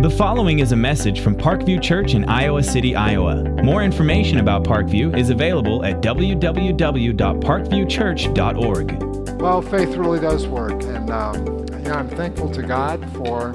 The following is a message from Parkview Church in Iowa City, Iowa. More information about Parkview is available at www.parkviewchurch.org. Well, faith really does work, and um, I'm thankful to God for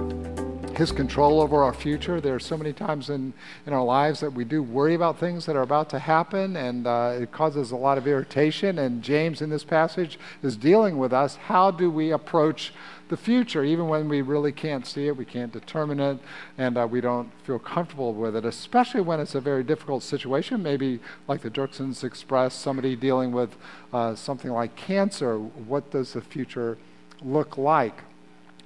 His control over our future. There are so many times in, in our lives that we do worry about things that are about to happen, and uh, it causes a lot of irritation. And James, in this passage, is dealing with us. How do we approach the future, even when we really can't see it, we can't determine it, and uh, we don't feel comfortable with it, especially when it's a very difficult situation, maybe like the Dirksons expressed, somebody dealing with uh, something like cancer. What does the future look like?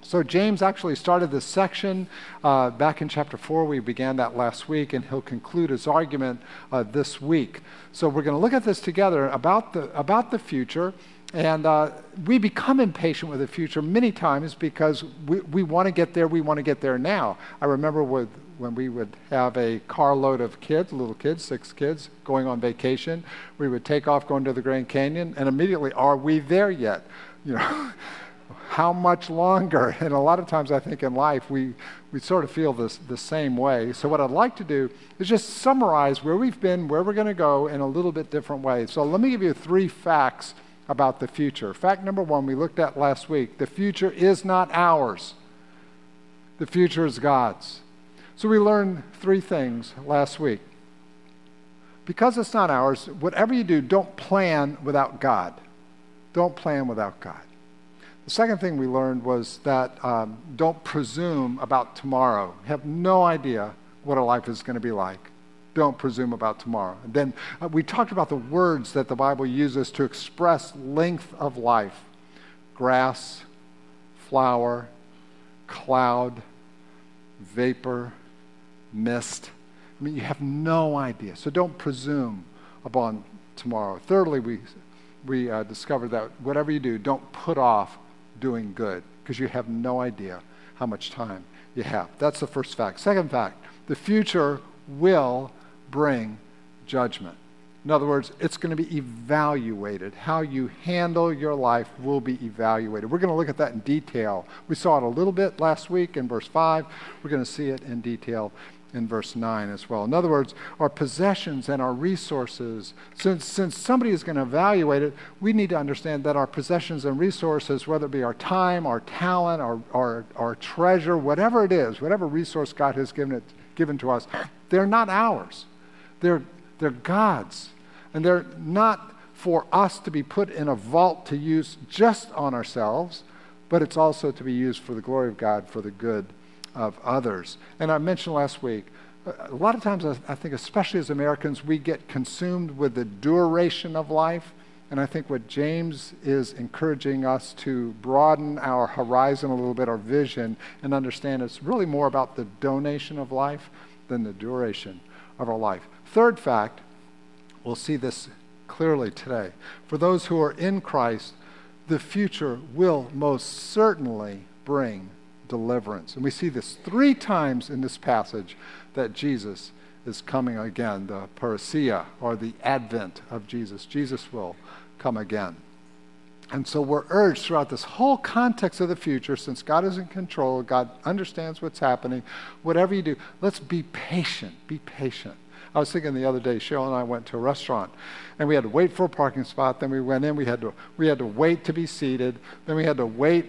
So, James actually started this section uh, back in chapter 4. We began that last week, and he'll conclude his argument uh, this week. So, we're going to look at this together about the, about the future and uh, we become impatient with the future many times because we, we want to get there, we want to get there now. I remember with, when we would have a carload of kids, little kids, six kids, going on vacation, we would take off going to the Grand Canyon, and immediately, are we there yet? You know, how much longer? And a lot of times I think in life we, we sort of feel this the same way. So, what I'd like to do is just summarize where we've been, where we're going to go in a little bit different way. So, let me give you three facts about the future. Fact number one, we looked at last week the future is not ours, the future is God's. So we learned three things last week. Because it's not ours, whatever you do, don't plan without God. Don't plan without God. The second thing we learned was that um, don't presume about tomorrow. Have no idea what our life is going to be like don't presume about tomorrow. And then uh, we talked about the words that the Bible uses to express length of life grass, flower, cloud, vapor, mist. I mean, you have no idea. So don't presume upon tomorrow. Thirdly, we, we uh, discovered that whatever you do, don't put off doing good because you have no idea how much time you have. That's the first fact. Second fact the future will bring judgment. In other words, it's going to be evaluated. How you handle your life will be evaluated. We're going to look at that in detail. We saw it a little bit last week in verse 5. We're going to see it in detail in verse 9 as well. In other words, our possessions and our resources, since, since somebody is going to evaluate it, we need to understand that our possessions and resources, whether it be our time, our talent, our, our, our treasure, whatever it is, whatever resource God has given, it, given to us, they're not ours. They're, they're God's. And they're not for us to be put in a vault to use just on ourselves, but it's also to be used for the glory of God, for the good of others. And I mentioned last week, a lot of times I think, especially as Americans, we get consumed with the duration of life. And I think what James is encouraging us to broaden our horizon a little bit, our vision, and understand it's really more about the donation of life than the duration of our life. Third fact, we'll see this clearly today. For those who are in Christ, the future will most certainly bring deliverance. And we see this three times in this passage that Jesus is coming again the parousia, or the advent of Jesus. Jesus will come again. And so we're urged throughout this whole context of the future, since God is in control, God understands what's happening, whatever you do, let's be patient. Be patient. I was thinking the other day, Cheryl and I went to a restaurant and we had to wait for a parking spot. Then we went in, we had to, we had to wait to be seated. Then we had to wait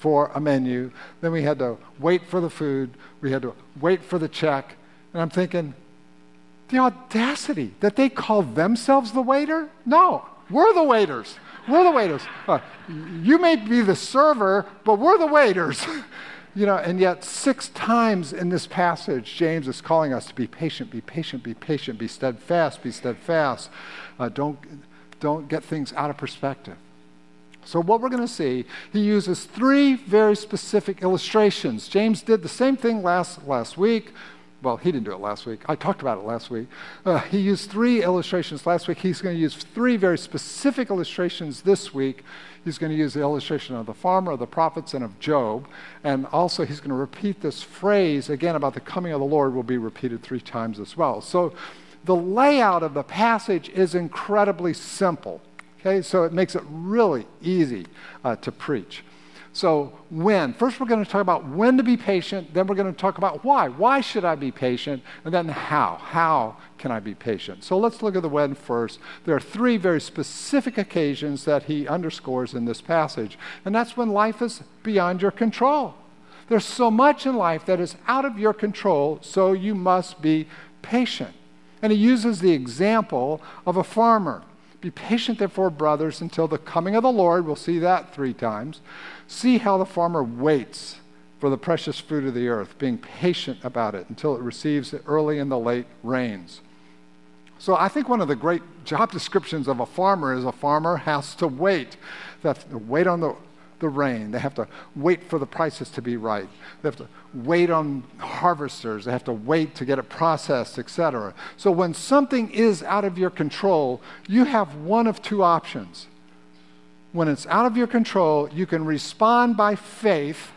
for a menu. Then we had to wait for the food. We had to wait for the check. And I'm thinking, the audacity that they call themselves the waiter? No, we're the waiters. We're the waiters. Uh, you may be the server, but we're the waiters. You know, and yet six times in this passage, James is calling us to be patient, be patient, be patient, be steadfast, be steadfast. Uh, don't, don't get things out of perspective. So, what we're going to see, he uses three very specific illustrations. James did the same thing last, last week. Well, he didn't do it last week. I talked about it last week. Uh, he used three illustrations last week. He's going to use three very specific illustrations this week. He's going to use the illustration of the farmer, of the prophets, and of Job. And also, he's going to repeat this phrase again about the coming of the Lord, will be repeated three times as well. So, the layout of the passage is incredibly simple. Okay, so it makes it really easy uh, to preach. So, when? First, we're going to talk about when to be patient, then we're going to talk about why. Why should I be patient? And then how. How can I be patient? So, let's look at the when first. There are three very specific occasions that he underscores in this passage, and that's when life is beyond your control. There's so much in life that is out of your control, so you must be patient. And he uses the example of a farmer. Be patient, therefore, brothers, until the coming of the Lord. We'll see that three times. See how the farmer waits for the precious fruit of the earth, being patient about it until it receives the early and the late rains. So I think one of the great job descriptions of a farmer is a farmer has to wait. They have to wait on the, the rain. They have to wait for the prices to be right. They have to wait on harvesters. They have to wait to get it processed, etc. So when something is out of your control, you have one of two options when it's out of your control, you can respond by faith,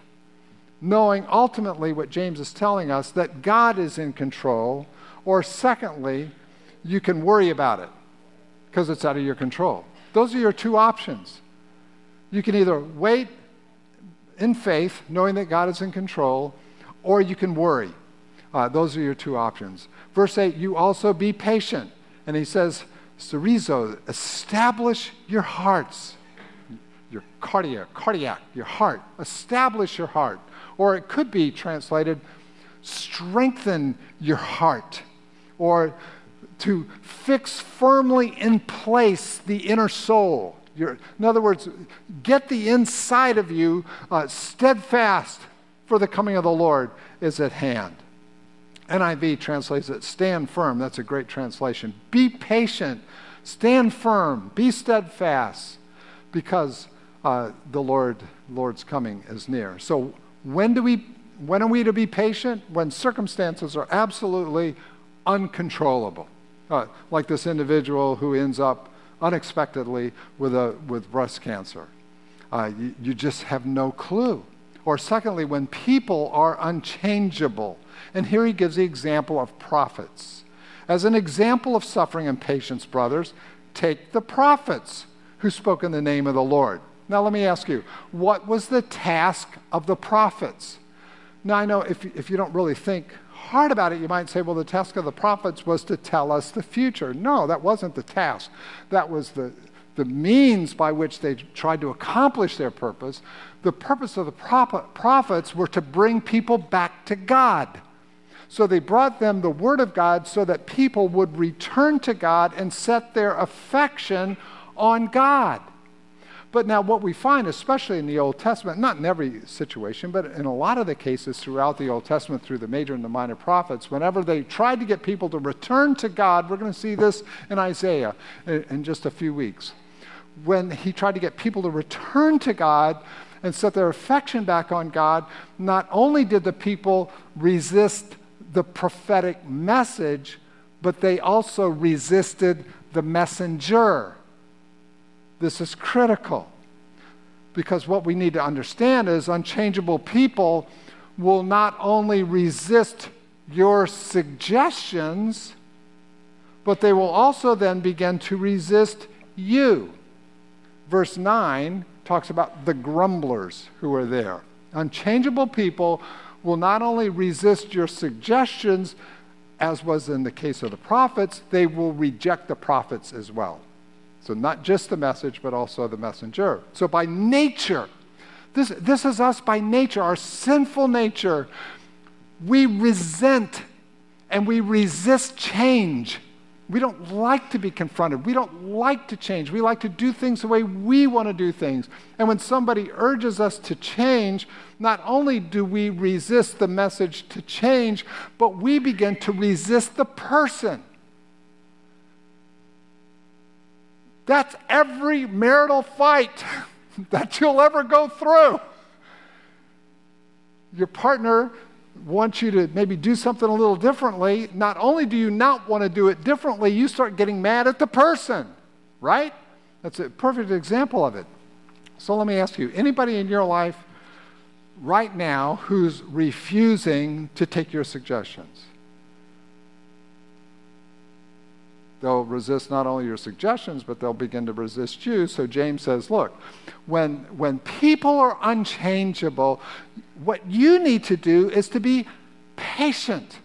knowing ultimately what James is telling us that God is in control. Or secondly, you can worry about it because it's out of your control. Those are your two options. You can either wait in faith, knowing that God is in control, or you can worry. Uh, those are your two options. Verse 8, you also be patient. And he says, Sorizo, establish your hearts your cardiac, cardiac, your heart. Establish your heart. Or it could be translated, strengthen your heart. Or to fix firmly in place the inner soul. Your, in other words, get the inside of you uh, steadfast for the coming of the Lord is at hand. NIV translates it, stand firm. That's a great translation. Be patient, stand firm, be steadfast, because uh, the Lord, Lord's coming is near. So when do we when are we to be patient? When circumstances are absolutely uncontrollable. Uh, like this individual who ends up unexpectedly with, a, with breast cancer. Uh, you, you just have no clue. Or, secondly, when people are unchangeable. And here he gives the example of prophets. As an example of suffering and patience, brothers, take the prophets who spoke in the name of the Lord. Now, let me ask you, what was the task of the prophets? Now, I know if, if you don't really think hard about it, you might say, well, the task of the prophets was to tell us the future. No, that wasn't the task. That was the, the means by which they tried to accomplish their purpose. The purpose of the prophets were to bring people back to God. So they brought them the Word of God so that people would return to God and set their affection on God. But now, what we find, especially in the Old Testament, not in every situation, but in a lot of the cases throughout the Old Testament, through the major and the minor prophets, whenever they tried to get people to return to God, we're going to see this in Isaiah in, just a few weeks. When he tried to get people to return to God and set their affection back on God, not only did the people resist the prophetic message, but they also resisted the messenger. This is critical because what we need to understand is unchangeable people will not only resist your suggestions, but they will also then begin to resist you. Verse 9 talks about the grumblers who are there. Unchangeable people will not only resist your suggestions, as was in the case of the prophets, they will reject the prophets as well. So, not just the message, but also the messenger. So, by nature, this, this is us by nature, our sinful nature. We resent and we resist change. We don't like to be confronted. We don't like to change. We like to do things the way we want to do things. And when somebody urges us to change, not only do we resist the message to change, but we begin to resist the person. That's every marital fight that you'll ever go through. Your partner wants you to maybe do something a little differently. Not only do you not want to do it differently, you start getting mad at the person, right? That's a perfect example of it. So let me ask you anybody in your life right now who's refusing to take your suggestions? They'll resist not only your suggestions, but they'll begin to resist you. So James says, look, when, when people are unchangeable, what you need to do is to be patient.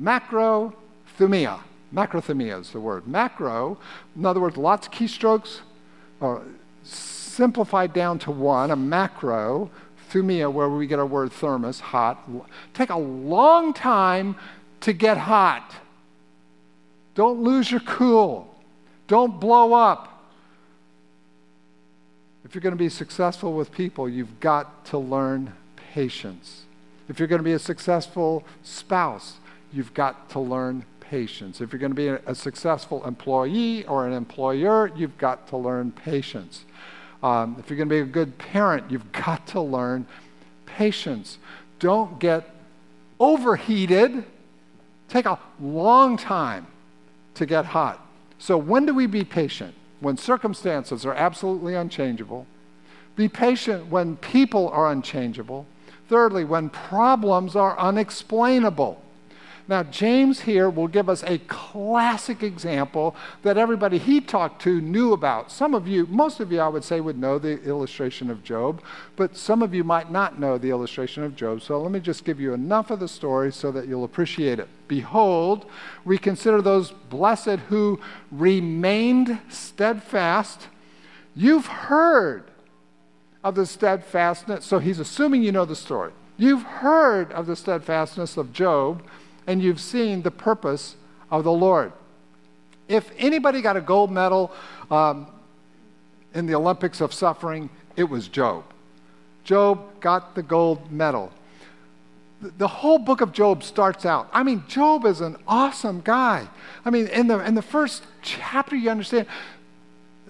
Macrothumia. Macrothumia is the word. Macro, in other words, lots of keystrokes, or simplified down to one, a macro, thumia, where we get our word thermos, hot. Take a long time to get hot. Don't lose your cool. Don't blow up. If you're going to be successful with people, you've got to learn patience. If you're going to be a successful spouse, you've got to learn patience. If you're going to be a, successful employee or an employer, you've got to learn patience. Um, if you're going to be a good parent, you've got to learn patience. Don't get overheated. Take a long time to get hot. So, when do we be patient? When circumstances are absolutely unchangeable. Be patient when people are unchangeable. Thirdly, when problems are unexplainable. Now, James here will give us a classic example that everybody he talked to knew about. Some of you, most of you, I would say, would know the illustration of Job, but some of you might not know the illustration of Job. So let me just give you enough of the story so that you'll appreciate it. Behold, we consider those blessed who remained steadfast. You've heard of the steadfastness, so he's assuming you know the story. You've heard of the steadfastness of Job and you've seen the purpose of the Lord. If anybody got a gold medal um, in the Olympics of suffering, it was Job. Job got the gold medal. The whole book of Job starts out. I mean, Job is an awesome guy. I mean, in the, in the first chapter, you understand.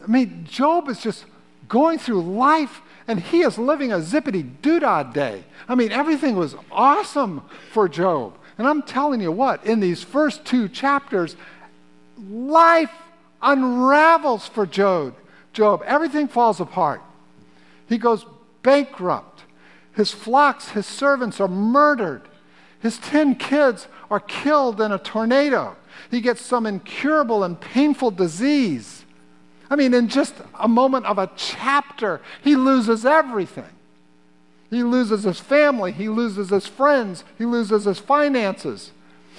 I mean, Job is just going through life and he is living a zippity doodah day. I mean, everything was awesome for Job. And I'm telling you what, in these first two chapters, life unravels for Job. Job, everything falls apart. He goes bankrupt. His flocks, his servants are murdered. His 10 kids are killed in a tornado. He gets some incurable and painful disease. I mean, in just a moment of a chapter, he loses everything. He loses his family. He loses his friends. He loses his finances.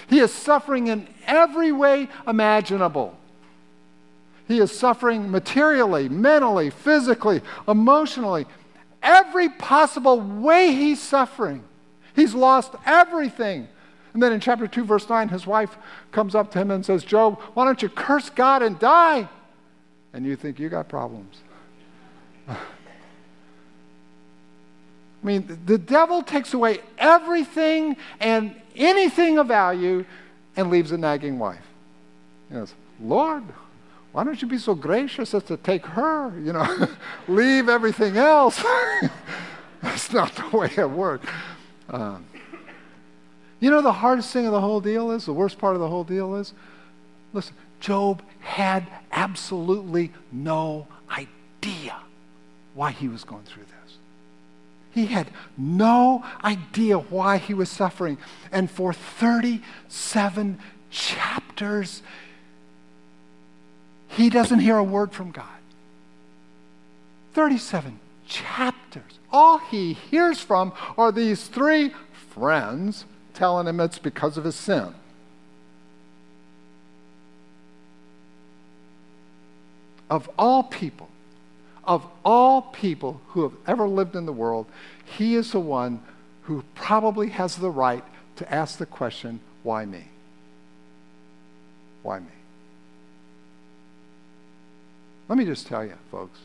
He is suffering in every way imaginable. He is suffering materially, mentally, physically, emotionally. Every possible way he's suffering. He's lost everything. And then in chapter 2, verse 9, his wife comes up to him and says, Job, why don't you curse God and die? And you think you got problems. I mean, the devil takes away everything and anything of value and leaves a nagging wife. He goes, Lord, why don't you be so gracious as to take her? You know, leave everything else. That's not the way it works. Um, you know, the hardest thing of the whole deal is, the worst part of the whole deal is, listen, Job had absolutely no idea why he was going through this. He had no idea why he was suffering. And for 37 chapters, he doesn't hear a word from God. 37 chapters. All he hears from are these three friends telling him it's because of his sin. Of all people, of all people who have ever lived in the world, he is the one who probably has the right to ask the question, why me? Why me? Let me just tell you, folks.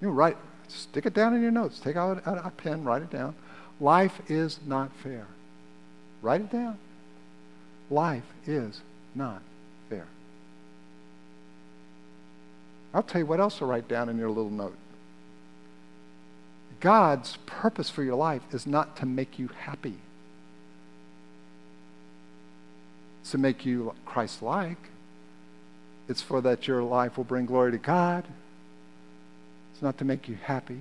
You write, stick it down in your notes. Take out a, a pen, write it down. Life is not fair. Write it down. Life is not fair. I'll tell you what else to write down in your little note. God's purpose for your life is not to make you happy. It's to make you Christ like. It's for that your life will bring glory to God. It's not to make you happy.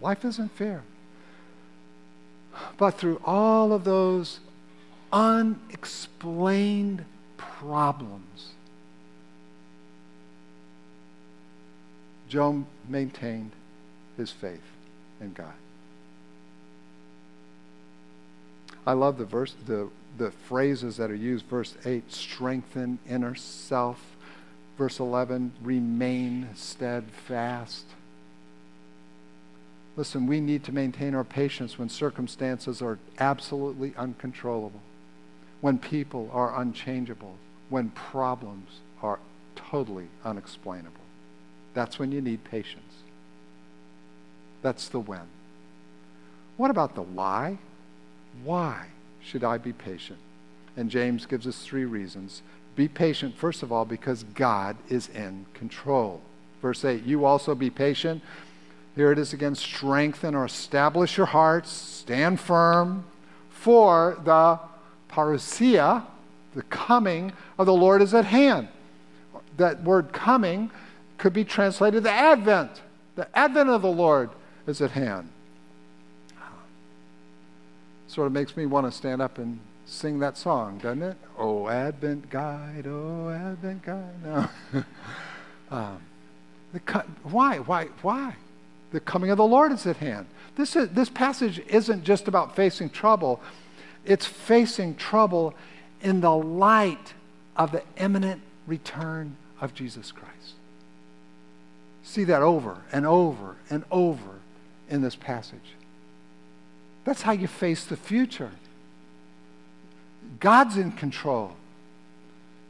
Life isn't fair. But through all of those unexplained problems, Job maintained his faith in God. I love the verse, the, the phrases that are used. Verse 8, strengthen inner self. Verse 11, remain steadfast. Listen, we need to maintain our patience when circumstances are absolutely uncontrollable, when people are unchangeable, when problems are totally unexplainable. That's when you need patience. That's the when. What about the why? Why should I be patient? And James gives us three reasons. Be patient, first of all, because God is in control. Verse 8, you also be patient. Here it is again strengthen or establish your hearts, stand firm, for the parousia, the coming of the Lord is at hand. That word coming could be translated the advent. The advent of the Lord is at hand. Sort of makes me want to stand up and sing that song, doesn't it? Oh, Advent Guide, oh, Advent Guide. No. um, the, why? Why? Why? The coming of the Lord is at hand. This, is, this passage isn't just about facing trouble, it's facing trouble in the light of the imminent return of Jesus Christ. See that over and over and over in this passage. That's how you face the future. God's in control.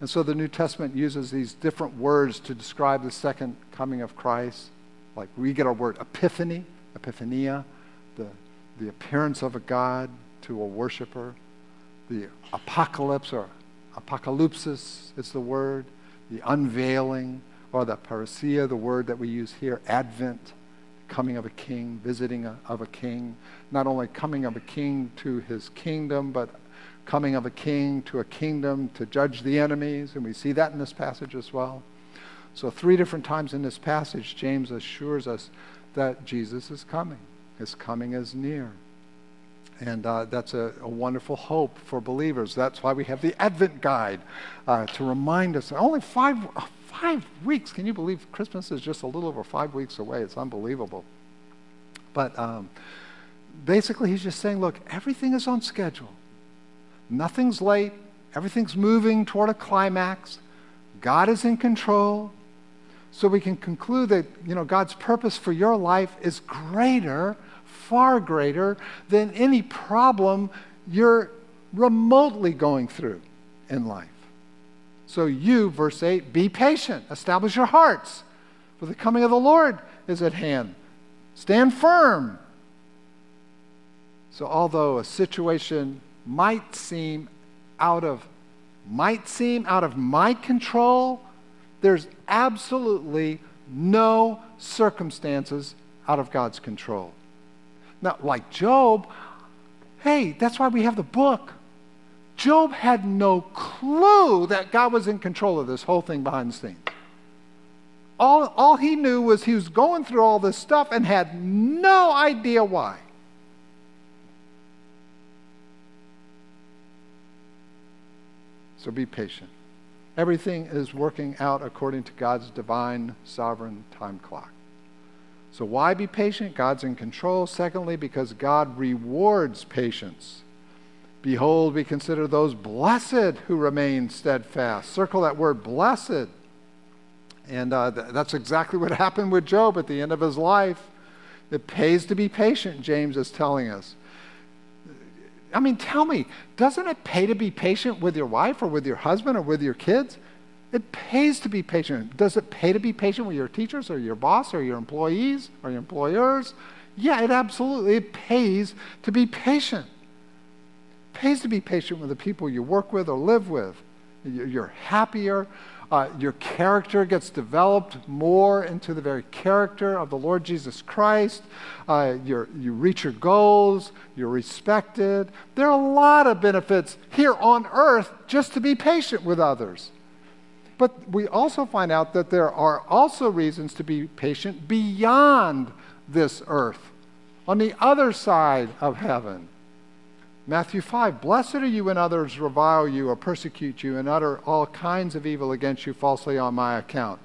And so the New Testament uses these different words to describe the second coming of Christ. Like we get our word epiphany, epiphania, the, the appearance of a God to a worshiper. The apocalypse or apocalypsis is the word. The unveiling or the parousia, the word that we use here, advent coming of a king, visiting of a king, not only coming of a king to his kingdom, but coming of a king to a kingdom to judge the enemies. And we see that in this passage as well. So, three different times in this passage, James assures us that Jesus is coming. His coming is near. And uh, that's a, a, wonderful hope for believers. That's why we have the Advent Guide uh, to remind us. Only five, Five weeks. Can you believe Christmas is just a little over five weeks away? It's unbelievable. But um, basically, he's just saying, look, everything is on schedule. Nothing's late. Everything's moving toward a climax. God is in control. So we can conclude that, you know, God's purpose for your life is greater, far greater than any problem you're remotely going through in life. So you, verse 8, be patient, establish your hearts, for the coming of the Lord is at hand. Stand firm. So although a situation might seem out of might seem out of my control, there's absolutely no circumstances out of God's control. Now, like Job, hey, that's why we have the book. Job had no clue that God was in control of this whole thing behind the scenes. All, all he knew was he was going through all this stuff and had no idea why. So be patient. Everything is working out according to God's divine, sovereign time clock. So, why be patient? God's in control. Secondly, because God rewards patience. Behold, we consider those blessed who remain steadfast. Circle that word blessed. And uh, th- that's exactly what happened with Job at the end of his life. It pays to be patient, James is telling us. I mean, tell me, doesn't it pay to be patient with your wife or with your husband or with your kids? It pays to be patient. Does it pay to be patient with your teachers or your boss or your employees or your employers? Yeah, it absolutely it pays to be patient pays to be patient with the people you work with or live with. You're happier. Uh, your character gets developed more into the very character of the Lord Jesus Christ. Uh, you reach your goals. You're respected. There are a lot of benefits here on earth just to be patient with others. But we also find out that there are also reasons to be patient beyond this earth, on the other side of heaven. Matthew 5 Blessed are you when others revile you or persecute you and utter all kinds of evil against you falsely on my account.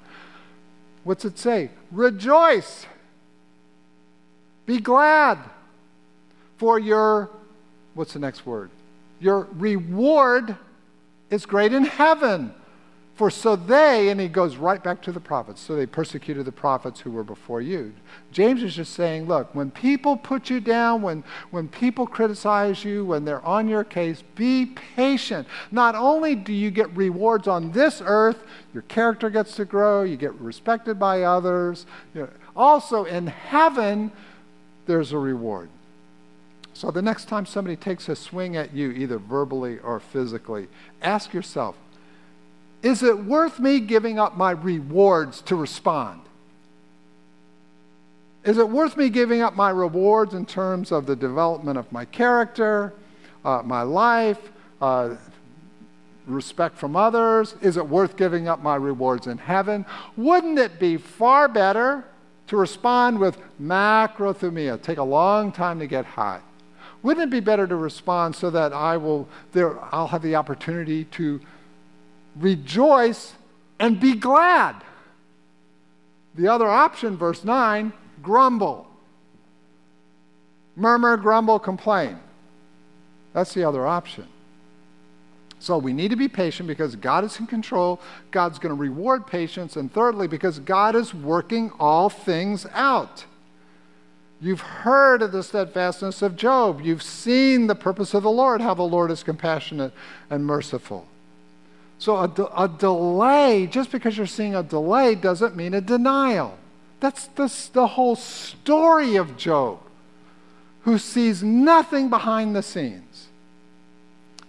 What's it say? Rejoice. Be glad. For your, what's the next word? Your reward is great in heaven. For so they, and he goes right back to the prophets, so they persecuted the prophets who were before you. James is just saying, look, when people put you down, when, when people criticize you, when they're on your case, be patient. Not only do you get rewards on this earth, your character gets to grow, you get respected by others. You know, also in heaven, there's a reward. So the next time somebody takes a swing at you, either verbally or physically, ask yourself, is it worth me giving up my rewards to respond? Is it worth me giving up my rewards in terms of the development of my character, uh, my life, uh, respect from others? Is it worth giving up my rewards in heaven? Wouldn't it be far better to respond with macrothumia, take a long time to get high? Wouldn't it be better to respond so that I will there I'll have the opportunity to rejoice and be glad. The other option, verse 9, grumble. Murmur, grumble, complain. That's the other option. So we need to be patient because God is in control. God's going to reward patience. And thirdly, because God is working all things out. You've heard of the steadfastness of Job. You've seen the purpose of the Lord, how the Lord is compassionate and merciful. So a, de- a delay, just because you're seeing a delay, doesn't mean a denial. That's the, the whole story of Job, who sees nothing behind the scenes.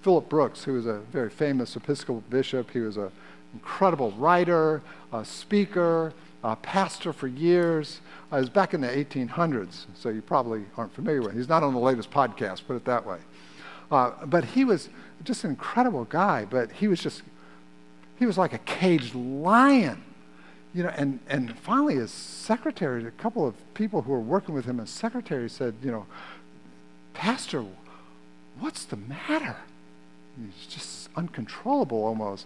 Phillips Brooks, who was a very famous Episcopal bishop, he was an incredible writer, a speaker, a pastor for years. Uh, it was back in the 1800s, so you probably aren't familiar with him. He's not on the latest podcast, put it that way. Uh, but he was just an incredible guy, but he was just he was like a caged lion. You know, and, and finally his secretary, a couple of people who were working with him as secretary said, you know, Pastor, what's the matter? He's just uncontrollable almost.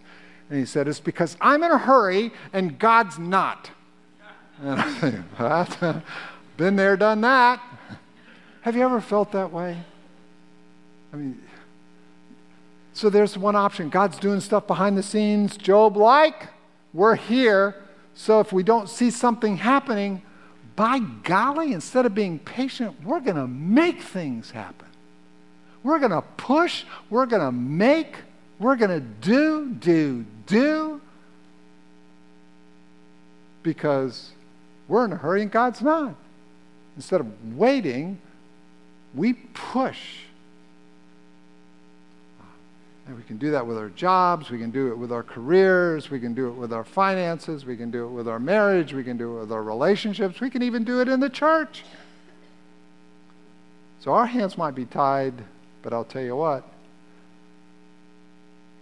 And he said, It's because I'm in a hurry and God's not. And I think, what? Been there, done that. Have you ever felt that way? I mean, so there's one option. God's doing stuff behind the scenes. Job, like, we're here. So if we don't see something happening, by golly, instead of being patient, we're going to make things happen. We're going to push. We're going to make. We're going to do, do, do. Because we're in a hurry and God's not. Instead of waiting, we push. And we can do that with our jobs, we can do it with our careers, we can do it with our finances, we can do it with our marriage, we can do it with our relationships, we can even do it in the church. So our hands might be tied, but I'll tell you what,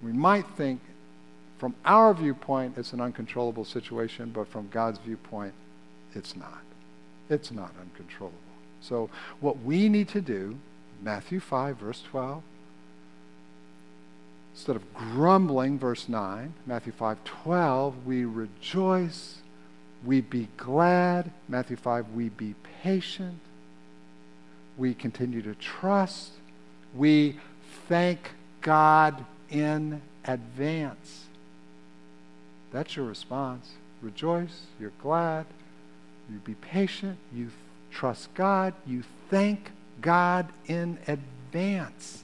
we might think from our viewpoint it's an uncontrollable situation, but from God's viewpoint, it's not. It's not uncontrollable. So what we need to do, Matthew 5, verse 12, Instead of grumbling, verse 9, Matthew 5 12, we rejoice, we be glad. Matthew 5, we be patient, we continue to trust, we thank God in advance. That's your response. Rejoice, you're glad, you be patient, you trust God, you thank God in advance.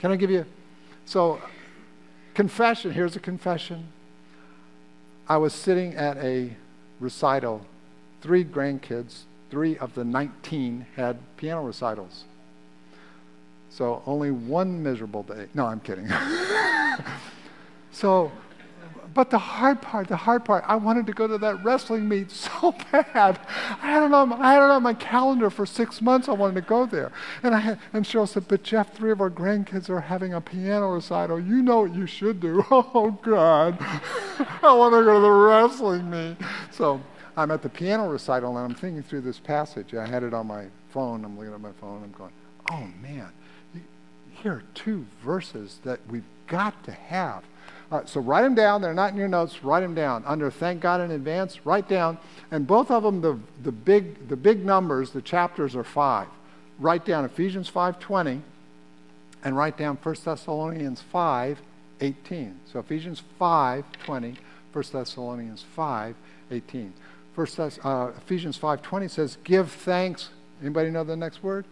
Can I give you so, confession here's a confession. I was sitting at a recital, three grandkids, three of the 19 had piano recitals. So, only one miserable day. No, I'm kidding. so, but the hard part, the hard part, I wanted to go to that wrestling meet so bad. I had it on, I had it on my calendar for six months. I wanted to go there. And, I had, and Cheryl said, But Jeff, three of our grandkids are having a piano recital. You know what you should do. Oh, God. I want to go to the wrestling meet. So I'm at the piano recital and I'm thinking through this passage. I had it on my phone. I'm looking at my phone. I'm going, Oh, man. here are two verses that we've got to have. Uh, so write them down. They're not in your notes. Write them down. Under thank God in advance, write down. And both of them, the, the, big, the big numbers, the chapters are five. Write down Ephesians 5.20 and write down 1 Thessalonians 5.18. So Ephesians 5.20, 1 Thessalonians 5.18. First, uh, Ephesians 5.20 says, give thanks. Anybody know the next word?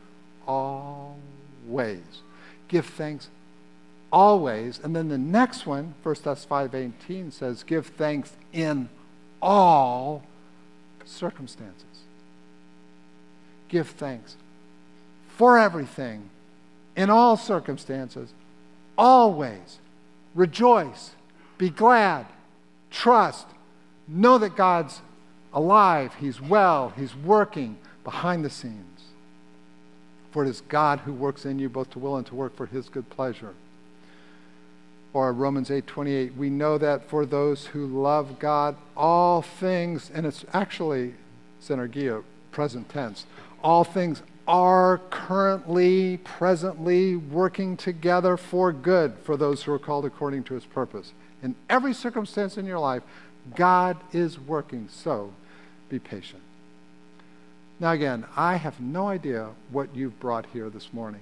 Always. Give thanks always. And then the next one, 1 Thess 5.18 says, give thanks in all circumstances. Give thanks for everything, in all circumstances, always. Rejoice, be glad, trust, know that God's alive, He's well, He's working behind the scenes. For it is God who works in you both to will and to work for His good pleasure. Or Romans 8:28, we know that for those who love God, all things, and it's actually synergia, present tense, all things are currently, presently working together for good for those who are called according to his purpose. In every circumstance in your life, God is working. So be patient. Now, again, I have no idea what you've brought here this morning.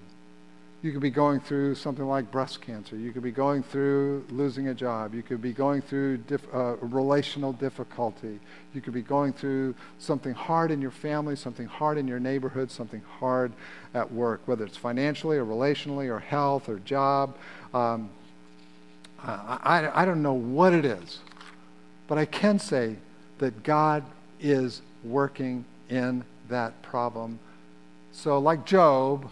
You could be going through something like breast cancer. You could be going through losing a job. You could be going through uh, relational difficulty. You could be going through something hard in your family, something hard in your neighborhood, something hard at work, whether it's financially or relationally or health or job. Um, I, I, I don't know what it is, but I can say that God is working in that problem. So, like Job,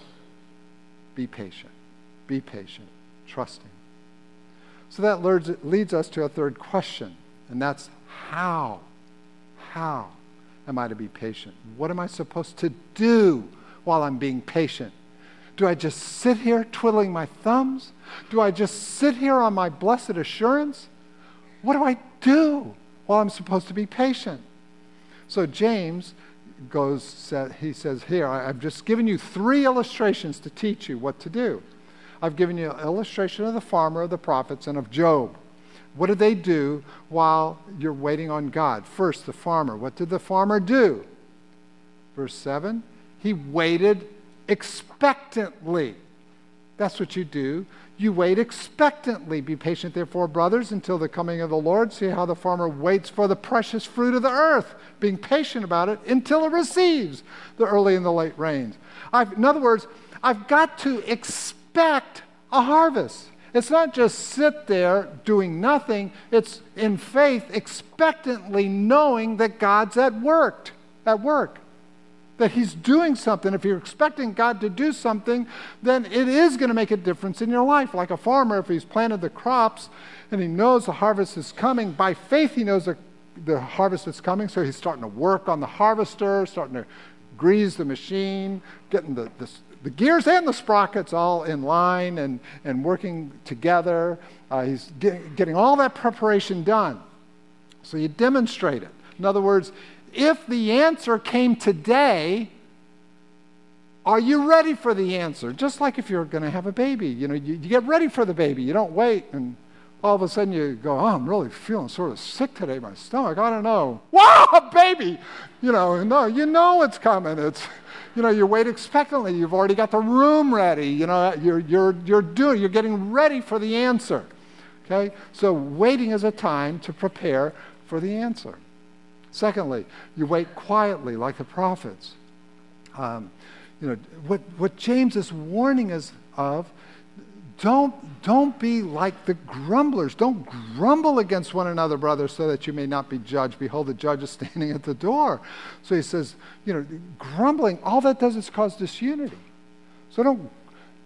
be patient. Be patient. Trusting. So that leads us to a third question, and that's how? How am I to be patient? What am I supposed to do while I'm being patient? Do I just sit here twiddling my thumbs? Do I just sit here on my blessed assurance? What do I do while I'm supposed to be patient? So James goes, he says, Here, I've just given you three illustrations to teach you what to do. I've given you an illustration of the farmer, of the prophets, and of Job. What did they do while you're waiting on God? First, the farmer. What did the farmer do? Verse 7 He waited expectantly. That's what you do. You wait expectantly. Be patient, therefore, brothers, until the coming of the Lord. See how the farmer waits for the precious fruit of the earth, being patient about it until it receives the early and the late rains. I've, in other words, I've got to expect a harvest. It's not just sit there doing nothing, it's in faith, expectantly knowing that God's at work. At work that He's doing something. If you're expecting God to do something, then it is going to make a difference in your life. Like a farmer, if he's planted the crops and he knows the harvest is coming, by faith he knows the, the harvest is coming, so he's starting to work on the harvester, starting to grease the machine, getting the, the, the gears and the sprockets all in line and, and working together. Uh, he's get, getting all that preparation done. So you demonstrate it. In other words, if the answer came today, are you ready for the answer? Just like if you're going to have a baby, you know, you, you, get ready for the baby. You don't wait and all of a sudden you go, oh, I'm really feeling sort of sick today, my stomach. I don't know. Wow, a baby! You know, no, you know it's coming. It's, you know, you wait expectantly. You've already got the room ready. You know, you're, you're, you're doing, you're getting ready for the answer. Okay? So waiting is a time to prepare for the answer. Secondly, you wait quietly like the prophets. Um, you know, what, what James is warning us of, don't, don't be like the grumblers. Don't grumble against one another, brothers, so that you may not be judged. Behold, the judge is standing at the door. So he says, you know, grumbling, all that does is cause disunity. So don't,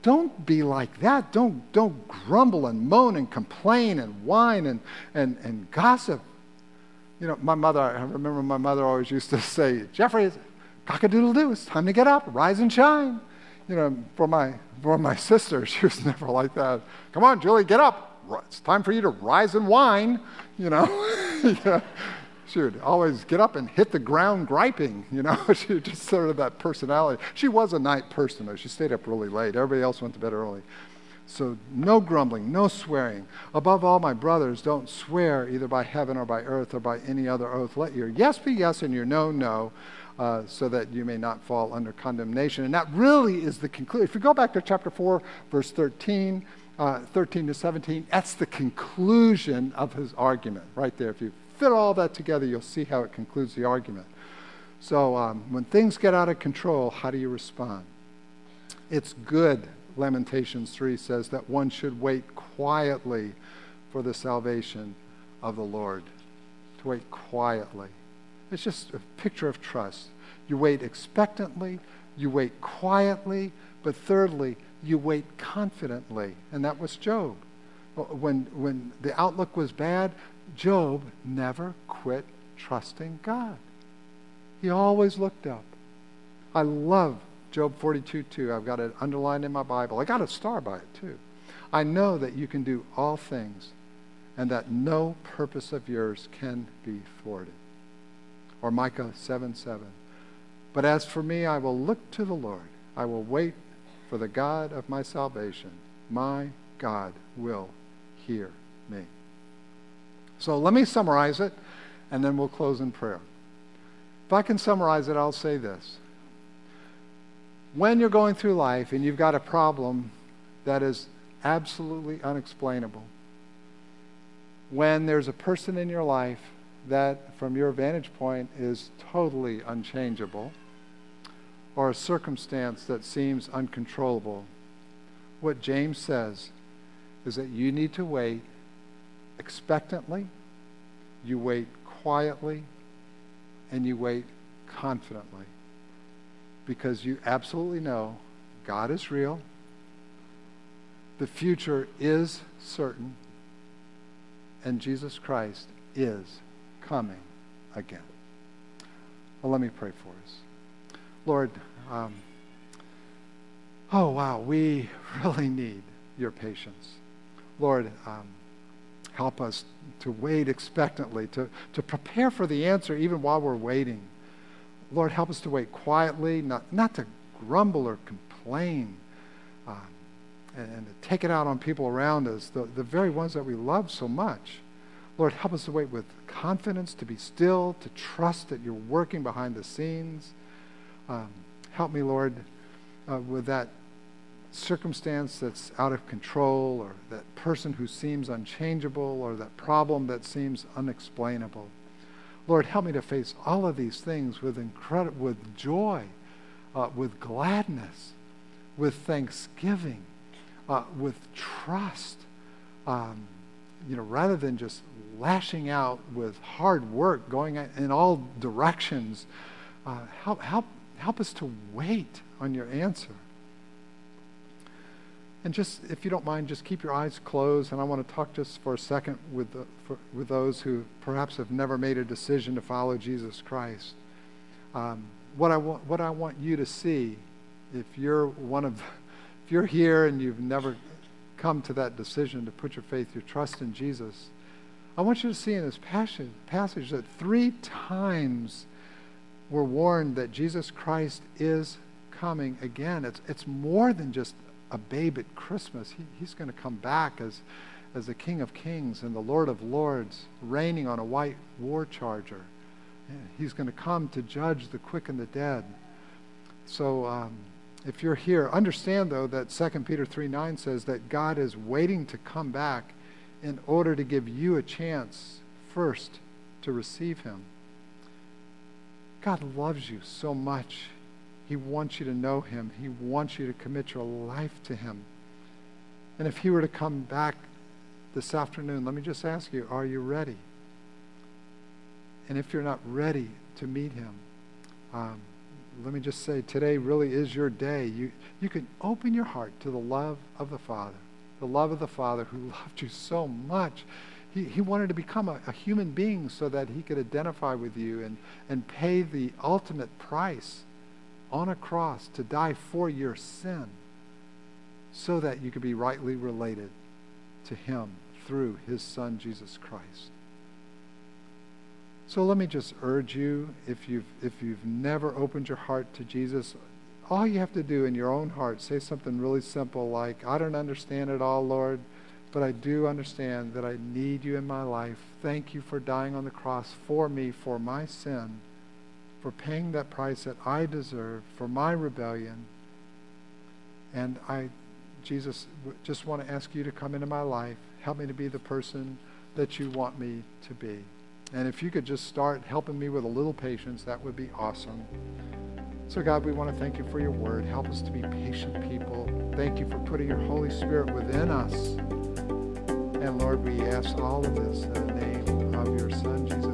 don't be like that. Don't, don't grumble and moan and complain and whine and, and, and gossip you know, my mother, I remember my mother always used to say, Jeffrey, cock-a-doodle-doo, it's time to get up, rise and shine. You know, for my, for my sister, she was never like that. Come on, Julie, get up. It's time for you to rise and whine, you know. yeah. She would always get up and hit the ground griping, you know. she just sort of that personality. She was a night person, though. She stayed up really late. Everybody else went to bed early. So, no grumbling, no swearing. Above all, my brothers, don't swear either by heaven or by earth or by any other oath. Let your yes be yes and your no, no, uh, so that you may not fall under condemnation. And that really is the conclusion. If you go back to chapter 4, verse 13, uh, 13 to 17, that's the conclusion of his argument right there. If you fit all that together, you'll see how it concludes the argument. So, um, when things get out of control, how do you respond? It's good Lamentations 3 says that one should wait quietly for the salvation of the Lord. To wait quietly. It's just a picture of trust. You wait expectantly, you wait quietly, but thirdly, you wait confidently. And that was Job. When, when the outlook was bad, Job never quit trusting God. He always looked up. I love Job 42 2. I've got it underlined in my Bible. I got a star by it too. I know that you can do all things and that no purpose of yours can be thwarted. Or Micah 7 7. But as for me, I will look to the Lord. I will wait for the God of my salvation. My God will hear me. So let me summarize it, and then we'll close in prayer. If I can summarize it, I'll say this when you're going through life and you've got a problem that is absolutely unexplainable, when there's a person in your life that, from your vantage point, is totally unchangeable, or a circumstance that seems uncontrollable, what James says is that you need to wait expectantly, you wait quietly, and you wait confidently because you absolutely know God is real, the future is certain, and Jesus Christ is coming again. Well, let me pray for us. Lord, um, oh, wow, we really need your patience. Lord, um, help us to wait expectantly, to, to prepare for the answer even while we're waiting. Lord, help us to wait quietly, not, not to grumble or complain, uh, and, and, to take it out on people around us, the, the very ones that we love so much. Lord, help us to wait with confidence, to be still, to trust that you're working behind the scenes. Um, help me, Lord, uh, with that circumstance that's out of control, or that person who seems unchangeable, or that problem that seems unexplainable. Lord, help me to face all of these things with incredible, with joy, uh, with gladness, with thanksgiving, uh, with trust. Um, you know, rather than just lashing out with hard work, going in all directions, uh, help, help, help us to wait on your answer. And just, if you don't mind, just keep your eyes closed. And I want to talk just for a second with, the, for, with those who perhaps have never made a decision to follow Jesus Christ. Um, what, I want, what I want you to see, if you're one of, if you're here and you've never come to that decision to put your faith, your trust in Jesus, I want you to see in this passage, passage that three times we're warned that Jesus Christ is coming again. It's, it's more than just a babe at Christmas. He, he's going to come back as, as the King of Kings and the Lord of Lords, reigning on a white war charger. He's going to come to judge the quick and the dead. So um, if you're here, understand, though, that 2 Peter 3 9 says that God is waiting to come back in order to give you a chance first to receive Him. God loves you so much. He wants you to know Him. He wants you to commit your life to Him. And if He were to come back this afternoon, let me just ask you are you ready? And if you're not ready to meet Him, um, let me just say today really is your day. You, you can open your heart to the love of the Father, the love of the Father who loved you so much. He, he wanted to become a, a human being so that he could identify with you and, and pay the ultimate price on a cross to die for your sin so that you could be rightly related to him through his son Jesus Christ. So let me just urge you if you've if you've never opened your heart to Jesus, all you have to do in your own heart, say something really simple like, I don't understand it all, Lord, but I do understand that I need you in my life. Thank you for dying on the cross for me, for my sin, for paying that price that I deserve, for my rebellion. And I, Jesus, just want to ask you to come into my life. Help me to be the person that you want me to be. And if you could just start helping me with a little patience, that would be awesome. So, God, we want to thank you for your word. Help us to be patient people. Thank you for putting your Holy Spirit within us. And Lord, we ask all of this in the name of your Son, Jesus